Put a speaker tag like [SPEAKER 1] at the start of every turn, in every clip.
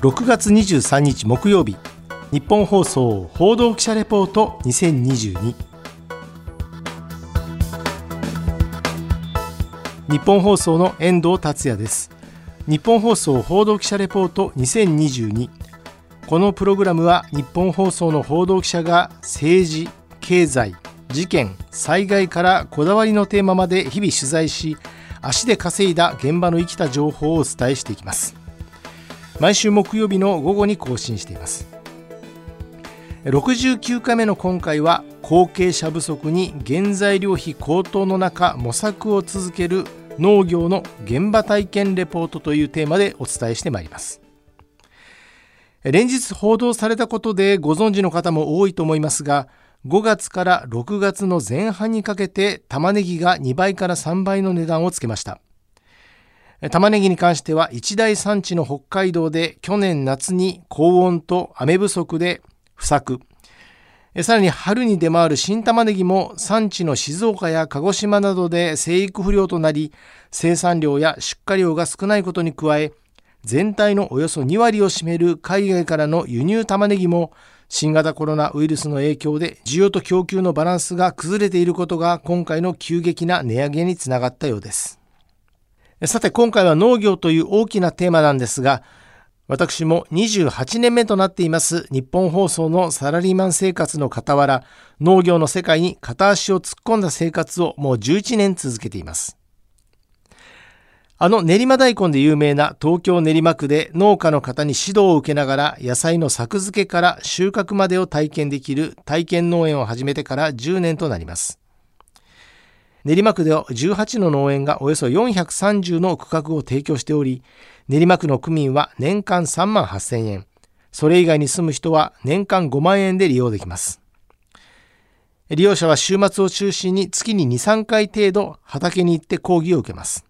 [SPEAKER 1] 6月23日木曜日。日本放送報道記者レポート2022日本放送の遠藤達也です。日本放送報道記者レポート2022このプログラムは日本放送の報道記者が政治経済事件災害からこだわりのテーマまで日々取材し足で稼いだ現場の生きた情報をお伝えしていきます。毎週木曜日の午後に更新しています。69回目の今回は後継者不足に原材料費高騰の中模索を続ける農業の現場体験レポートというテーマでお伝えしてまいります。連日報道されたことでご存知の方も多いと思いますが5月から6月の前半にかけて玉ねぎが2倍から3倍の値段をつけました。玉ねぎに関しては一大産地の北海道で去年夏に高温と雨不足で不作さらに春に出回る新玉ねぎも産地の静岡や鹿児島などで生育不良となり生産量や出荷量が少ないことに加え全体のおよそ2割を占める海外からの輸入玉ねぎも新型コロナウイルスの影響で需要と供給のバランスが崩れていることが今回の急激な値上げにつながったようです。さて今回は農業という大きなテーマなんですが、私も28年目となっています日本放送のサラリーマン生活の傍ら、農業の世界に片足を突っ込んだ生活をもう11年続けています。あの練馬大根で有名な東京練馬区で農家の方に指導を受けながら野菜の作付けから収穫までを体験できる体験農園を始めてから10年となります。練馬区では18の農園がおよそ430の区画を提供しており、練馬区の区民は年間3万8000円、それ以外に住む人は年間5万円で利用できます。利用者は週末を中心に月に2、3回程度畑に行って講義を受けます。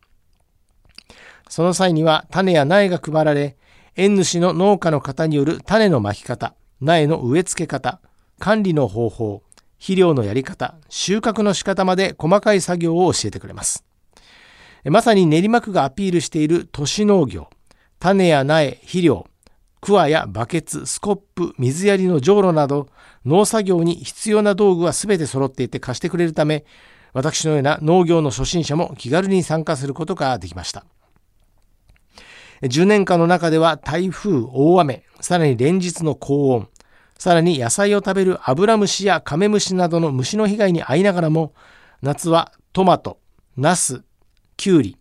[SPEAKER 1] その際には種や苗が配られ、園主の農家の方による種のまき方、苗の植え付け方、管理の方法、肥料のやり方、収穫の仕方まで細かい作業を教えてくれます。まさに練馬区がアピールしている都市農業、種や苗、肥料、クワやバケツ、スコップ、水やりのじょうろなど、農作業に必要な道具は全て揃っていて貸してくれるため、私のような農業の初心者も気軽に参加することができました。10年間の中では台風、大雨、さらに連日の高温、さらに野菜を食べるアブラムシやカメムシなどの虫の被害に遭いながらも、夏はトマト、ナス、キュウリ、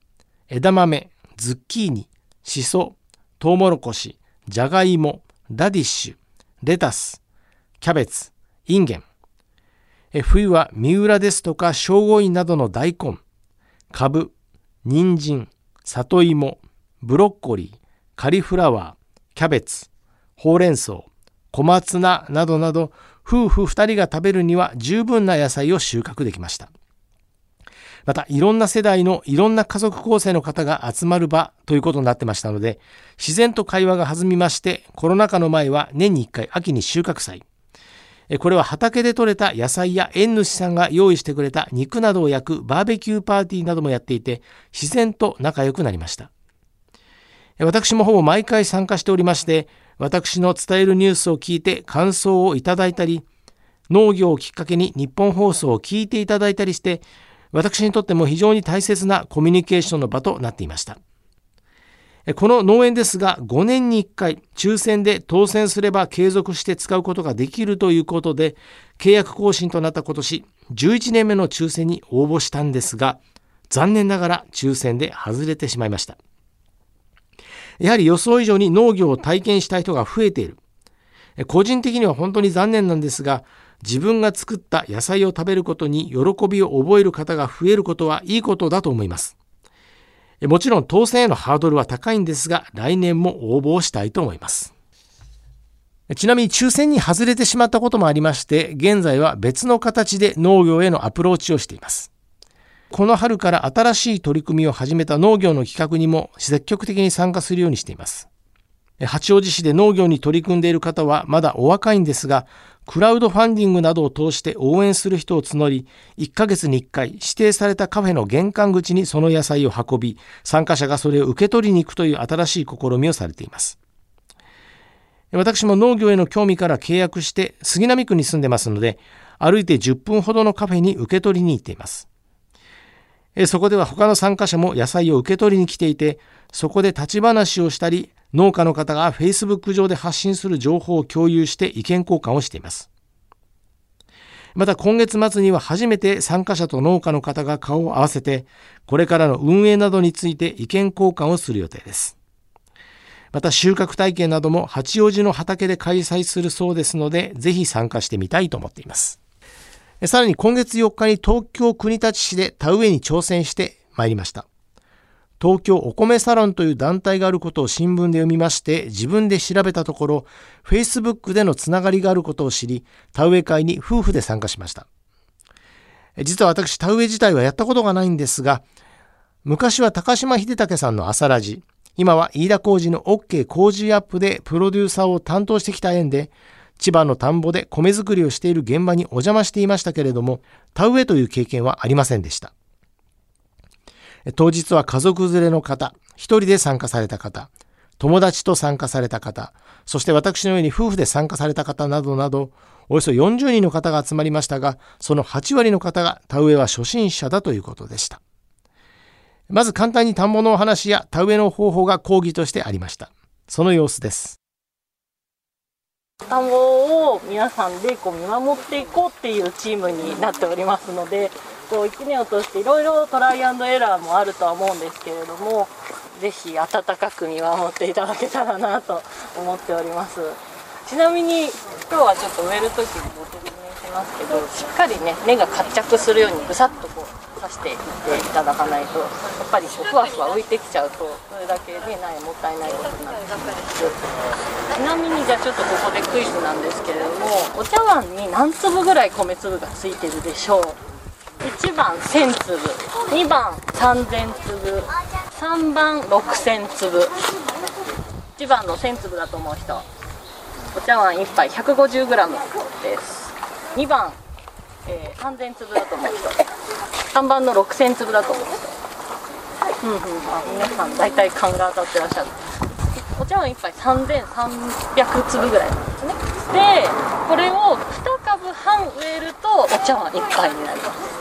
[SPEAKER 1] 枝豆、ズッキーニ、シソ、トウモロコシ、ジャガイモ、ラディッシュ、レタス、キャベツ、インゲン。冬は三浦ですとか聖護院などの大根、カブ、人参、里芋、ブロッコリー、カリフラワー、キャベツ、ほうれん草、小松菜などなど夫婦2人が食べるには十分な野菜を収穫できました。またいろんな世代のいろんな家族構成の方が集まる場ということになってましたので自然と会話が弾みましてコロナ禍の前は年に1回秋に収穫祭これは畑で採れた野菜や縁主さんが用意してくれた肉などを焼くバーベキューパーティーなどもやっていて自然と仲良くなりました私もほぼ毎回参加しておりまして私の伝えるニュースを聞いて感想をいただいたり農業をきっかけに日本放送を聞いていただいたりして私にとっても非常に大切なコミュニケーションの場となっていました。この農園ですが5年に1回抽選で当選すれば継続して使うことができるということで契約更新となった今年11年目の抽選に応募したんですが残念ながら抽選で外れてしまいました。やはり予想以上に農業を体験した人が増えている。個人的には本当に残念なんですが、自分が作った野菜を食べることに喜びを覚える方が増えることはいいことだと思います。もちろん当選へのハードルは高いんですが、来年も応募したいと思います。ちなみに抽選に外れてしまったこともありまして、現在は別の形で農業へのアプローチをしています。この春から新しい取り組みを始めた農業の企画にも積極的に参加するようにしています。八王子市で農業に取り組んでいる方はまだお若いんですが、クラウドファンディングなどを通して応援する人を募り、1ヶ月に1回指定されたカフェの玄関口にその野菜を運び、参加者がそれを受け取りに行くという新しい試みをされています。私も農業への興味から契約して杉並区に住んでますので歩いて10分ほどのカフェに受け取りに行っていますそこでは他の参加者も野菜を受け取りに来ていてそこで立ち話をしたり農家の方が Facebook 上で発信する情報を共有して意見交換をしています。また今月末には初めて参加者と農家の方が顔を合わせてこれからの運営などについて意見交換をする予定です。また収穫体験なども八王子の畑で開催するそうですのでぜひ参加してみたいと思っています。さらに今月4日に東京国立市で田植えに挑戦してまいりました。東京お米サロンという団体があることを新聞で読みまして自分で調べたところ Facebook でのつながりがあることを知り田植え会に夫婦で参加しました。実は私田植え自体はやったことがないんですが昔は高島秀武さんの朝ラジ今は飯田浩二の OK 工事アップでプロデューサーを担当してきた縁で千葉の田んぼで米作りをしている現場にお邪魔していましたけれども、田植えという経験はありませんでした。当日は家族連れの方、一人で参加された方、友達と参加された方、そして私のように夫婦で参加された方などなど、およそ40人の方が集まりましたが、その8割の方が田植えは初心者だということでした。まず簡単に田んぼのお話や田植えの方法が講義としてありました。その様子です。
[SPEAKER 2] 田んぼを皆さんでこう見守っていこうっていうチームになっておりますのでこう1年を通していろいろトライアンドエラーもあるとは思うんですけれどもぜひ温かく見守っていただけたらなと思っております。ちなみに今日はちょっと植える時にご説明しますけどしっかりね根が活着するようにぐさっとこう刺していっていただかないとやっぱりこうふわふわ浮いてきちゃうとそれだけねないもったいないことになってしまちなみにじゃあちょっとここでクイズなんですけれどもお茶碗に何粒ぐらい米粒がついてるでしょう？1番1000粒。2番3000粒。3番6000粒。1番の1000粒だと思う人。お茶碗1杯 150g です。2番えー、3000粒だと思う人。3番の6000粒だと思う。人うんうん。あ皆さん大体勘が当たってらっしゃる。お茶碗1杯3300粒ぐらいなんですね。でこれを2株半植えるとお茶碗1杯になります。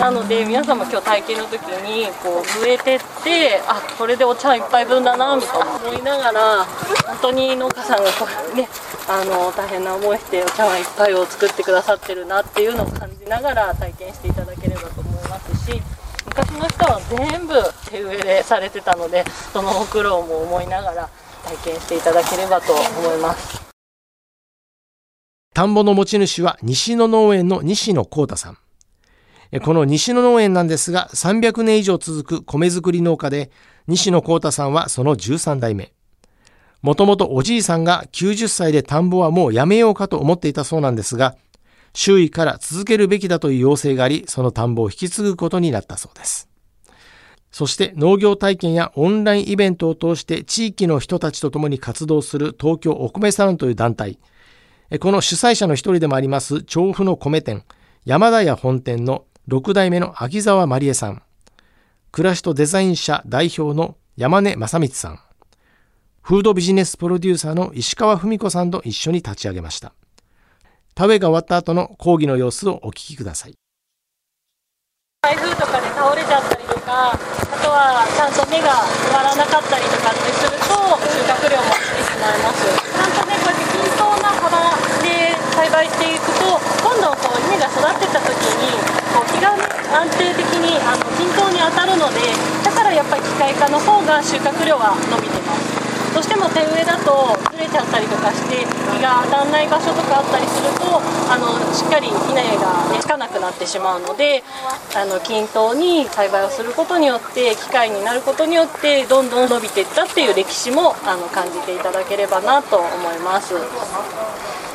[SPEAKER 2] なので皆様今日体験の時にこう植えてってあこれでお茶碗1杯分だなみたいな。思いながら本当に農家さんがこうねあの大変な思いしてお茶碗1杯を作ってくださってるなっていうのを感じながら体験していただければと思います昔の人は全部手植えでされてたのでその苦労も思いながら体験していただければと思います。
[SPEAKER 1] 田んぼの持ち主は西野農園の西野幸太さん。この西野農園なんですが300年以上続く米作り農家で西野幸太さんはその13代目。もともとおじいさんが90歳で田んぼはもうやめようかと思っていたそうなんですが周囲から続けるべきだという要請がありその田んぼを引き継ぐことになったそうです。そして農業体験やオンラインイベントを通して地域の人たちと共に活動する東京お米サロンという団体。この主催者の一人でもあります調布の米店山田屋本店の6代目の秋沢まりえさん、暮らしとデザイン社代表の山根正光さん、フードビジネスプロデューサーの石川文子さんと一緒に立ち上げました。田植えが終わった後の講義の様子をお聞きください。
[SPEAKER 2] 台風とかで倒れちゃったりとか、あとはちゃんと芽が埋まらなかったりとかってすると収穫量も落ちてしまいます。ちゃんとね、こうやって均等な幅で栽培していくと、どんどんこう芽が育ってた時にこう気が安定的にあの均等に当たるのでだからやっぱり機械化の方が収穫量は伸びてますどうしても手植えだとずれちゃったりとかして日が当たらない場所とかあったりするとあのしっかり稲が、ね、つかなくなってしまうのであの均等に栽培をすることによって機械になることによってどんどん伸びていったっていう歴史もあの感じていただければなと思います。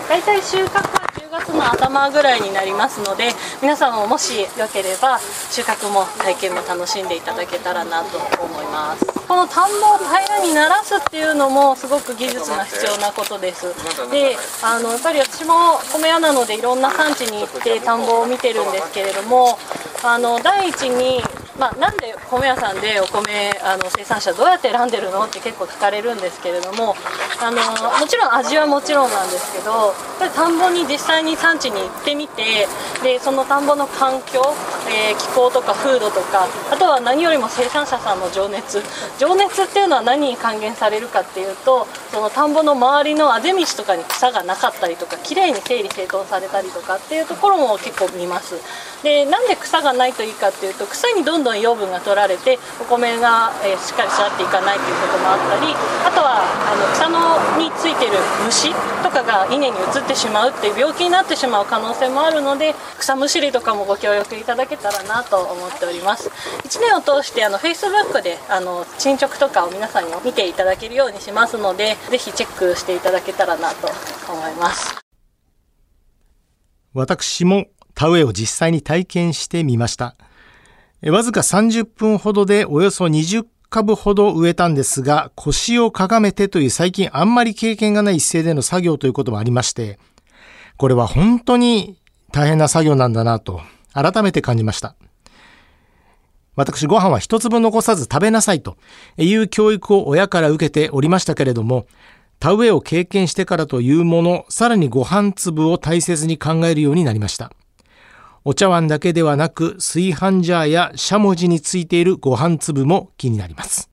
[SPEAKER 2] 大体収穫月の頭ぐらいになりますので皆さんももしよければ収穫も体験も楽しんでいただけたらなと思います。この田んぼを平らにならすっていうのもすごく技術が必要なことです。であのやっぱり私も米屋なのでいろんな産地に行って田んぼを見てるんですけれどもあの第一にまあ、なんで米屋さんでお米あの生産者どうやって選んでるの？って結構聞かれるんですけれどもあのもちろん味はもちろんなんですけどやっぱり田んぼに実際に産地に行ってみてでその田んぼの環境、えー、気候とか風土とかあとは何よりも生産者さんの情熱。情熱っていうのは何に還元されるかっていうとその田んぼの周りのあぜ道とかに草がなかったりとか綺麗に整理整頓されたりとかっていうところも結構見ます。でなんで草がないといいかっていうと草にどんどん養分が取られてお米が、えー、しっかり育っていかないということもあったりあとはあついてる虫とかが稲に移ってしまうっていう病気になってしまう可能性もあるので草むしりとかもご協力いただけたらなと思っております1年を通してあの Facebook であの進捗とかを皆さんに見ていただけるようにしますのでぜひチェックしていただけたらなと思います
[SPEAKER 1] 私も田植えを実際に体験してみました。わずか30分ほどでおよそ20株ほど植えたんですが、腰をかがめてという最近あんまり経験がない一斉での作業ということもありまして、これは本当に大変な作業なんだなと改めて感じました。私ご飯は一粒残さず食べなさいという教育を親から受けておりましたけれども、田植えを経験してからというもの、さらにご飯粒を大切に考えるようになりました。お茶碗だけではなく炊飯ジャーやしゃもじについているご飯粒も気になります。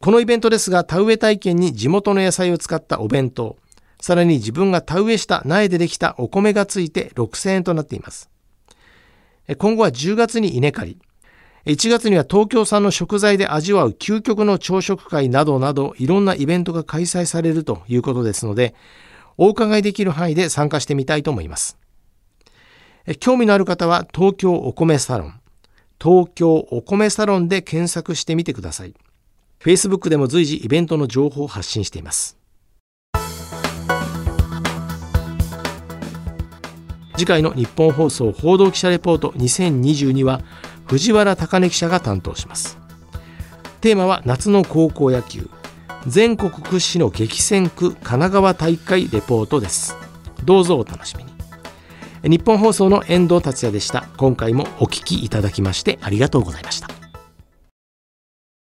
[SPEAKER 1] このイベントですが、田植え体験に地元の野菜を使ったお弁当、さらに自分が田植えした苗でできたお米がついて6000円となっています。今後は10月に稲刈り、1月には東京産の食材で味わう究極の朝食会などなどいろんなイベントが開催されるということですので、お伺いできる範囲で参加してみたいと思います。興味のある方は東京お米サロン、東京お米サロンで検索してみてください。Facebook でも随時イベントの情報を発信しています。次回の日本放送報道記者レポート2022は藤原貴根記者が担当します。テーマは夏の高校野球全国屈指の激戦区神奈川大会レポートです。どうぞお楽しみに。日本放送の遠藤達也でした。今回もお聞きいただきましてありがとうございました。